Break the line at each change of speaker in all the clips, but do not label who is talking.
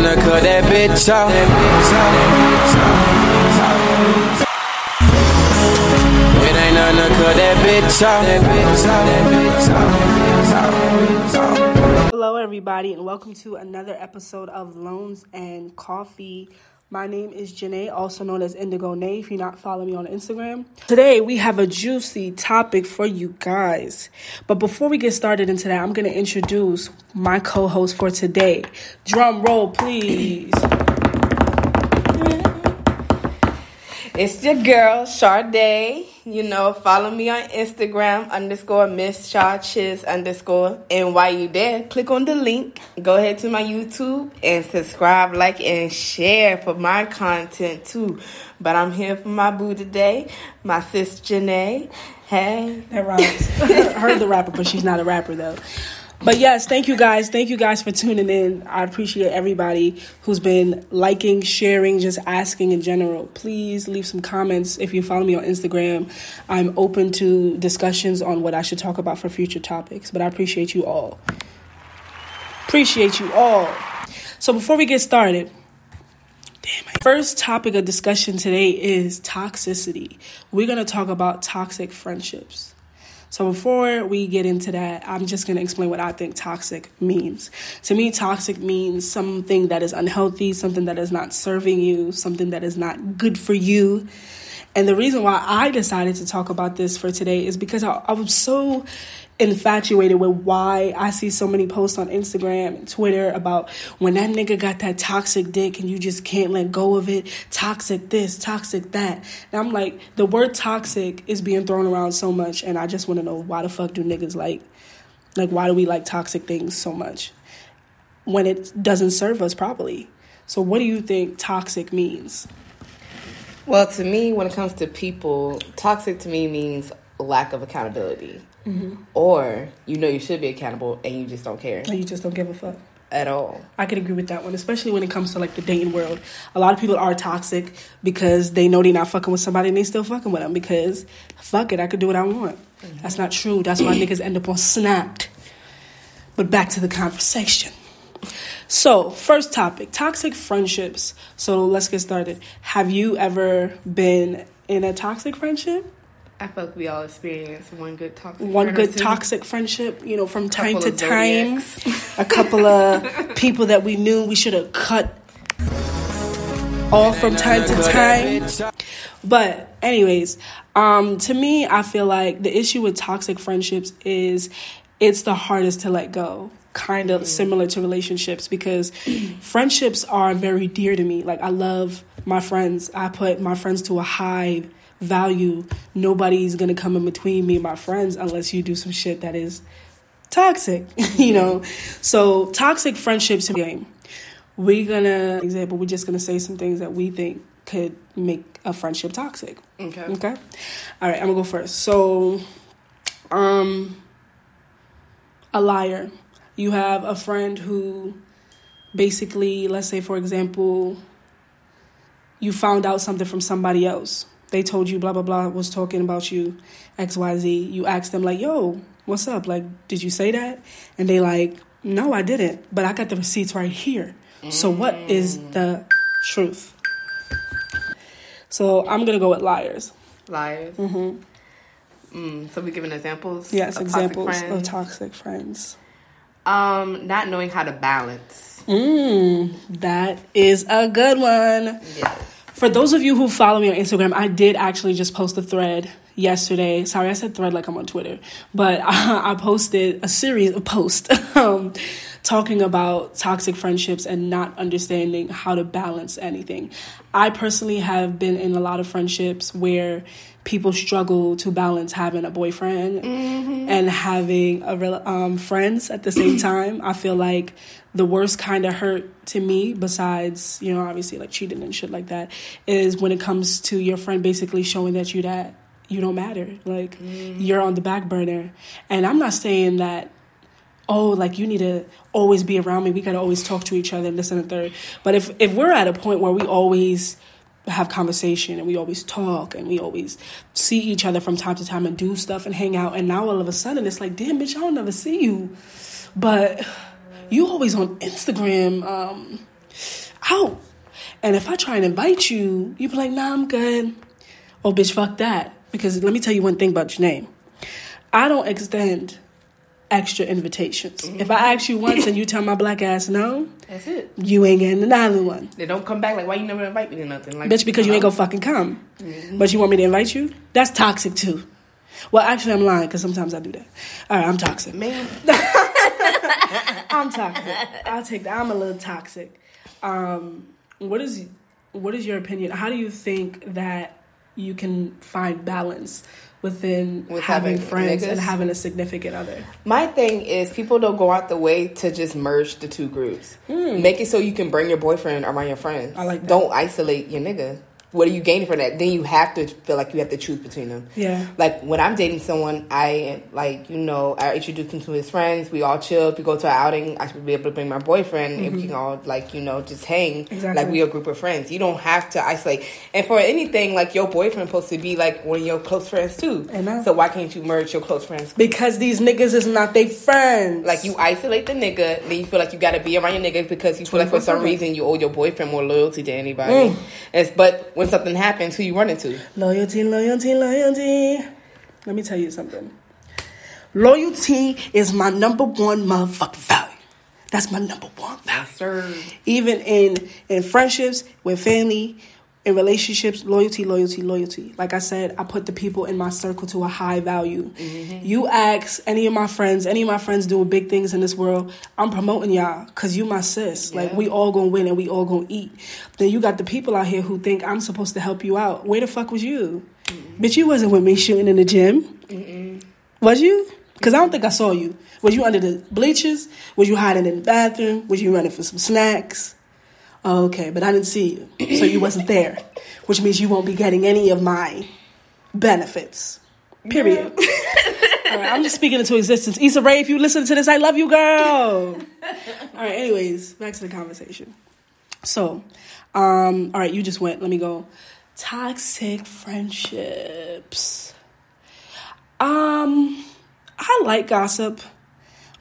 cut that bitch off. It ain't to cut that bitch off.
Hello, everybody, and welcome to another episode of Loans and Coffee. My name is Janae, also known as Indigo Nay, if you're not following me on Instagram. Today, we have a juicy topic for you guys. But before we get started into that, I'm going to introduce my co host for today. Drum roll, please.
It's your girl, Sade. You know, follow me on Instagram, underscore Miss Chiz underscore. And while you there, click on the link. Go ahead to my YouTube and subscribe, like, and share for my content too. But I'm here for my boo today, my sis Janae. Hey.
That rhymes. Heard the rapper, but she's not a rapper though. But yes, thank you guys. Thank you guys for tuning in. I appreciate everybody who's been liking, sharing, just asking in general. Please leave some comments if you follow me on Instagram. I'm open to discussions on what I should talk about for future topics, but I appreciate you all. Appreciate you all. So before we get started, Damn, my first topic of discussion today is toxicity. We're going to talk about toxic friendships. So before we get into that, I'm just going to explain what I think toxic means. To me, toxic means something that is unhealthy, something that is not serving you, something that is not good for you. And the reason why I decided to talk about this for today is because I, I was so infatuated with why I see so many posts on Instagram and Twitter about when that nigga got that toxic dick and you just can't let go of it. Toxic this, toxic that. And I'm like, the word toxic is being thrown around so much, and I just want to know why the fuck do niggas like, like, why do we like toxic things so much when it doesn't serve us properly? So, what do you think toxic means?
Well, to me, when it comes to people, toxic to me means lack of accountability. Mm-hmm. Or you know you should be accountable and you just don't care.
You just don't give a fuck.
At all.
I can agree with that one, especially when it comes to like the dating world. A lot of people are toxic because they know they're not fucking with somebody and they still fucking with them because fuck it, I could do what I want. Mm-hmm. That's not true. That's why niggas end up on snapped. But back to the conversation. So, first topic toxic friendships. So, let's get started. Have you ever been in a toxic friendship?
I feel like we all experience one good toxic
one good toxic friendship. You know, from time to time, a couple of people that we knew we should have cut all from time to time. But anyways, um, to me, I feel like the issue with toxic friendships is it's the hardest to let go kind of similar to relationships because friendships are very dear to me. Like I love my friends. I put my friends to a high value. Nobody's gonna come in between me and my friends unless you do some shit that is toxic, you know. So toxic friendships game. We're gonna example. We're just gonna say some things that we think could make a friendship toxic.
Okay.
Okay. All right. I'm gonna go first. So, um, a liar. You have a friend who basically, let's say, for example, you found out something from somebody else. They told you blah blah blah was talking about you xyz you ask them like yo what's up? Like did you say that? And they like no i didn't. But i got the receipts right here. So what is the truth? So i'm gonna go with liars.
Liars?
Mm-hmm.
Mm, so we giving examples?
Yes
of
examples
toxic
of toxic friends
um not knowing how to balance.
Mm, that is a good one.
Yes
for those of you who follow me on Instagram, I did actually just post a thread yesterday. Sorry, I said thread like I'm on Twitter, but I, I posted a series of posts um, talking about toxic friendships and not understanding how to balance anything. I personally have been in a lot of friendships where people struggle to balance having a boyfriend mm-hmm. and having a real, um, friends at the same time. I feel like the worst kind of hurt to me, besides you know obviously like cheating and shit like that, is when it comes to your friend basically showing that you that you don't matter, like mm-hmm. you're on the back burner. And I'm not saying that oh, like you need to always be around me. We gotta always talk to each other and this and the third. But if if we're at a point where we always have conversation and we always talk and we always see each other from time to time and do stuff and hang out and now all of a sudden it's like damn bitch i don't never see you but you always on instagram um, out. And if I try and invite you, you be like, nah, I'm good. Oh, bitch, fuck that. Because let me tell you one thing about your name. I don't extend extra invitations. If I ask you once and you tell my black ass no,
That's it.
you ain't getting another one.
They don't come back like, why you never invite me to nothing? Like,
Bitch, because you ain't gonna fucking come. But you want me to invite you? That's toxic too. Well, actually, I'm lying because sometimes I do that. All right, I'm toxic.
Man,
I'm toxic. I'll take that. I'm a little toxic. Um, what is what is your opinion? How do you think that you can find balance within
With
having,
having
friends
niggas?
and having a significant other?
My thing is people don't go out the way to just merge the two groups. Hmm. Make it so you can bring your boyfriend around your friends.
I like that.
Don't isolate your nigga. What are you gaining from that? Then you have to feel like you have to choose between them.
Yeah.
Like when I'm dating someone, I like you know I introduce him to his friends. We all chill. If we go to an outing, I should be able to bring my boyfriend, and we can all like you know just hang.
Mm-hmm. Exactly.
Like we a group of friends. You don't have to isolate. And for anything, like your boyfriend supposed to be like one of your close friends too. So why can't you merge your close friends?
Because these niggas is not they friends.
Like you isolate the nigga, then you feel like you got to be around your nigga because you feel like for some reason you owe your boyfriend more loyalty than anybody.
Mm.
It's, but when something happens, who you run into?
Loyalty, loyalty, loyalty. Let me tell you something. Loyalty is my number one motherfucking value. That's my number one value.
Sir.
Even in in friendships, with family, in relationships, loyalty, loyalty, loyalty. Like I said, I put the people in my circle to a high value. Mm-hmm. You ask any of my friends, any of my friends doing big things in this world, I'm promoting y'all because you my sis. Like we all gonna win and we all gonna eat. Then you got the people out here who think I'm supposed to help you out. Where the fuck was you? Mm-hmm. Bitch, you wasn't with me shooting in the gym. Was you? Because I don't think I saw you. Was you under the bleachers? Was you hiding in the bathroom? Was you running for some snacks? Oh, okay, but I didn't see you. So you wasn't there. Which means you won't be getting any of my benefits. Period. All right, I'm just speaking into existence. Issa Rae, if you listen to this, I love you, girl. All right, anyways, back to the conversation. So, um, all right, you just went. Let me go. Toxic friendships. Um, I like gossip,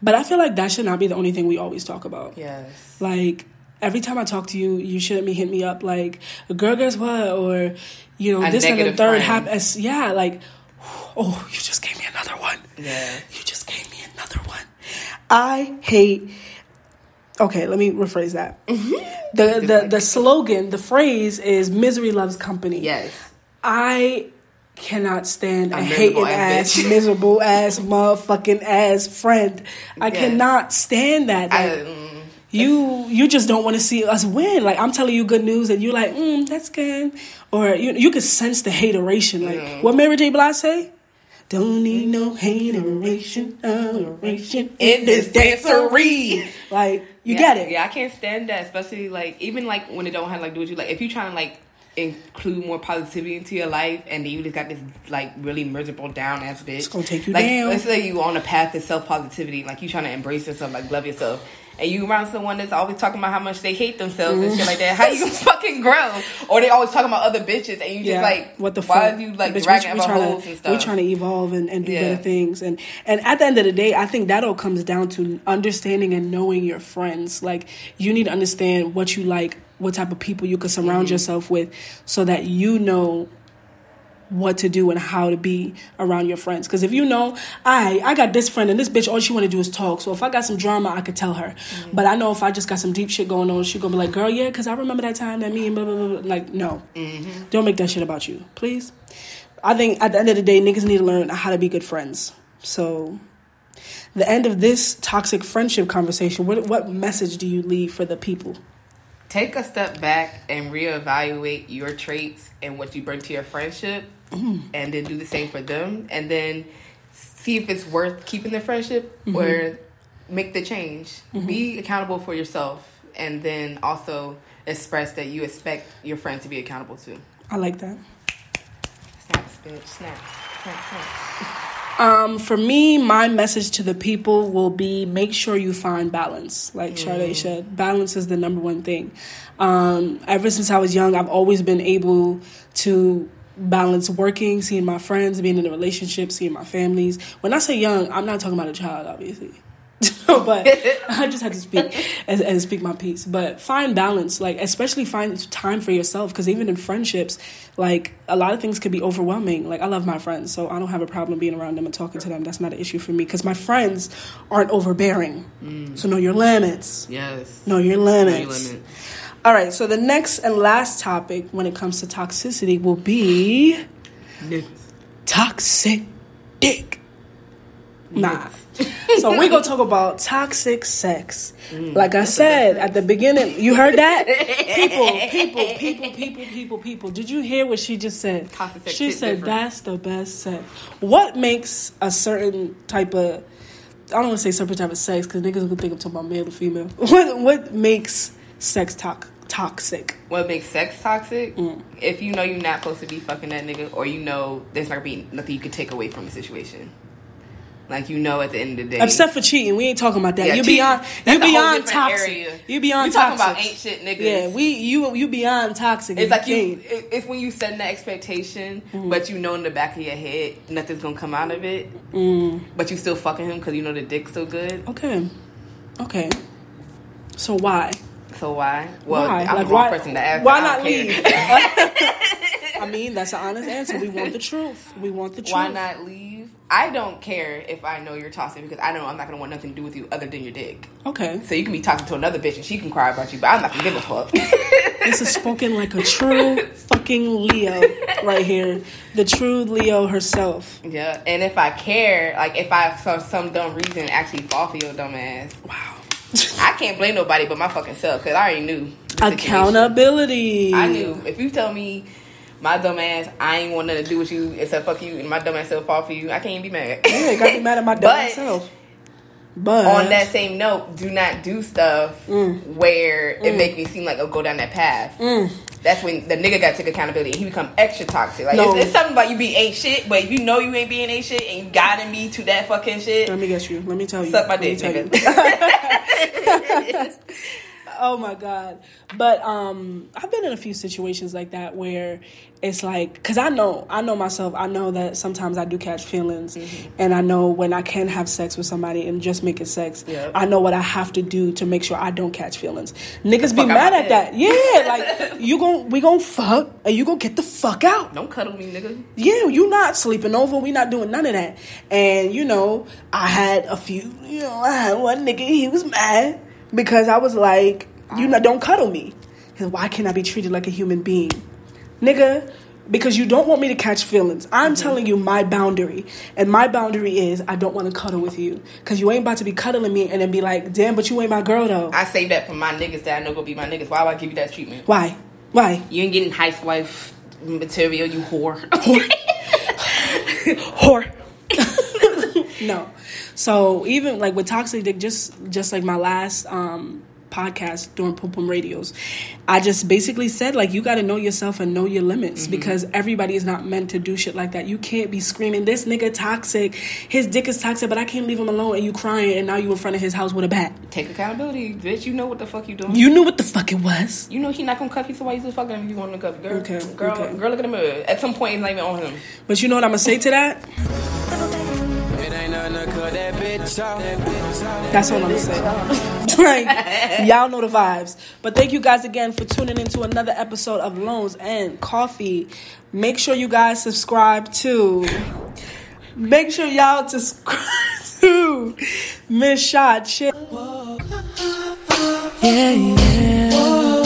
but I feel like that should not be the only thing we always talk about.
Yes.
Like every time I talk to you, you shouldn't be hitting me up like, "Girl, guess what?" or you know,
A
this and the third happens. Yeah, like, oh, you just gave me another one.
Yeah.
You just gave me another one. I hate. Okay, let me rephrase that.
Mm-hmm.
The, the the slogan, the phrase is "misery loves company."
Yes.
I cannot stand a,
A
hating
miserable
ass,
ass
miserable ass, motherfucking ass friend. I
Yes.
cannot stand that.
I,
Like, you you just don't want to see us win. Like I'm telling you good news, and you're like, mm, that's good, or you you can sense the hateration. Like what Mary J. Blige say? Don't need no hateration, hateration
in this dancery.
Like you
yeah,
get it.
Yeah, I can't stand that, especially like even like when it don't have like do what you like. If you trying to like include more positivity into your life, and then you just got this like really miserable down ass bitch, it's
gonna take you
like,
down.
Let's say you on a path to self positivity, like you trying to embrace yourself, like love yourself. And you around someone that's always talking about how much they hate themselves and shit like that. How you gonna fucking grow? Or they always talking about other bitches, and you just
Yeah,
like,
what the fuck?
why are you like
Bitch,
dragging
we,
about
trying
holes
to,
and stuff?
We're trying to evolve and, and do
Yeah.
better things. And and at the end of the day, I think that all comes down to understanding and knowing your friends. Like you need to understand what you like, what type of people you can surround
Mm-hmm.
yourself with, so that you know what to do and how to be around your friends. Because if you know, I I got this friend and this bitch, all she want to do is talk. So if I got some drama, I could tell her. Mm-hmm. But I know if I just got some deep shit going on, she gonna be like, "Girl, yeah," because I remember that time that me and blah blah blah. Like, no, mm-hmm. don't make that shit about you, please. I think at the end of the day, niggas need to learn how to be good friends. So, the end of this toxic friendship conversation. What what message do you leave for the people?
Take a step back and reevaluate your traits and what you bring to your friendship mm. and then do the same for them and then see if it's worth keeping the friendship mm-hmm. or make the change. Mm-hmm. Be accountable for yourself and then also express that you expect your friend to be accountable to
I like that.
snaps bitch. Snaps snaps snaps
Um, for me, my message to the people will be make sure you find balance. Like Sade said, balance is the number one thing. Um, ever since I was young, I've always been able to balance working, seeing my friends, being in a relationship, seeing my families. When I say young, I'm not talking about a child, obviously. but I just had to speak and, and speak my piece. But find balance, like especially find time for yourself, because even in friendships, like a lot of things could be overwhelming. Like I love my friends, so I don't have a problem being around them and talking to them. That's not an issue for me because my friends aren't overbearing. Mm. So know your limits.
Yes.
Know your
Know
limits.
your limits.
All right. So the next and last topic when it comes to toxicity will be toxic dick. Nah. So we gonna talk about toxic sex.
Mm,
like I said at the beginning, you heard that? people, people, people, people, people, people. Did you hear what she just said?
Toxic sex
she said
different.
that's the best sex. What makes a certain type of I don't want to say certain type of sex because niggas gonna think I'm talking about male or female. What what makes sex to- toxic?
What makes sex toxic?
Mm.
If you know you're not supposed to be fucking that nigga, or you know there's not gonna be nothing you can take away from the situation. Like you know, at the end of the day,
Except for cheating, we ain't talking about that.
Yeah,
you beyond you beyond toxic.
area.
You beyond
we talking
toxic.
about ain't shit niggas.
Yeah, we you you beyond toxic.
It's like you. It's when you set an expectation,
Mm-hmm.
but you know in the back of your head nothing's gonna come out of it.
Mm.
But you still fucking him because you know the dick's so good.
Okay, okay. So why?
So why? Well,
why?
I'm
like
the wrong
why?
person to ask.
Why not leave? I mean, that's an honest answer. We want the truth. We want the truth.
Why not leave? I don't care if I know you're toxic because I know I'm not gonna want nothing to do with you other than your dick.
Okay,
So you can be talking to another bitch and she can cry about you, but I'm not gonna give a fuck.
this is spoken like a true fucking Leo right here. The true Leo herself.
yeah, and if I care, like if I for some dumb reason actually fall for your dumb ass,
Wow.
I can't blame nobody but my fucking self because I already knew.
Accountability.
I knew if you tell me my dumb ass, I ain't want nothing to do with you except fuck you, and my dumb ass still fall for you, I can't even be mad.
Yeah, got be mad at my dumb
But-
self. But
On that same note, do not do stuff
Mm.
where it make me seem like I'll go down that path. That's when the nigga got to take accountability and he become extra toxic. Like
No.
it's, it's something about you being ain't shit, but if you know you ain't being ain't shit and you guiding me to that fucking shit,
Let me guess you. Let me tell you.
suck my dick, nigga.
Oh my god. But um I've been in a few situations like that where it's like cuz I know, I know myself. I know that sometimes I do catch feelings
Mm-hmm.
and I know when I can have sex with somebody and just make it sex.
Yep.
I know what I have to do to make sure I don't catch feelings. Niggas be mad at that. Yeah, like you gon' we gon' fuck and you gon' get the fuck out.
Don't cuddle me, nigga.
Yeah, you not sleeping over. We not doing none of that. And you know, I had a few. You know, I had one nigga. He was mad because I was like, you know, don't cuddle me. Cause why can't I be treated like a human being, nigga? Because you don't want me to catch feelings. I'm telling you my boundary, and my boundary is I don't want to cuddle with you because you ain't about to be cuddling me and then be like, damn, but you ain't my girl though.
I say that for my niggas that I know gonna be my niggas. Why would I give you that treatment?
Why? Why?
You ain't getting housewife material, you whore.
whore. no. So even like with toxic dick, just just like my last um podcast during Pum Pum Radios, I just basically said like you got to know yourself and know your limits mm-hmm. because everybody is not meant to do shit like that. You can't be screaming this nigga toxic, his dick is toxic, but I can't leave him alone, and you crying, and now you in front of his house with a bat.
Take accountability, bitch. You know what the fuck you doing.
You knew what the fuck it was.
You know he not gonna cuff you, so why you still fucking him if you want to cuff? Girl,
Okay,
girl,
okay.
girl, look at him. Uh, at some point, it's not even on him.
But you know what I'm gonna say to that? That's all I'm saying. like, y'all know the vibes. But thank you guys again for tuning into another episode of Loans and Coffee. Make sure you guys subscribe to. Make sure y'all subscribe to Miss Shot Chick. Yeah, yeah.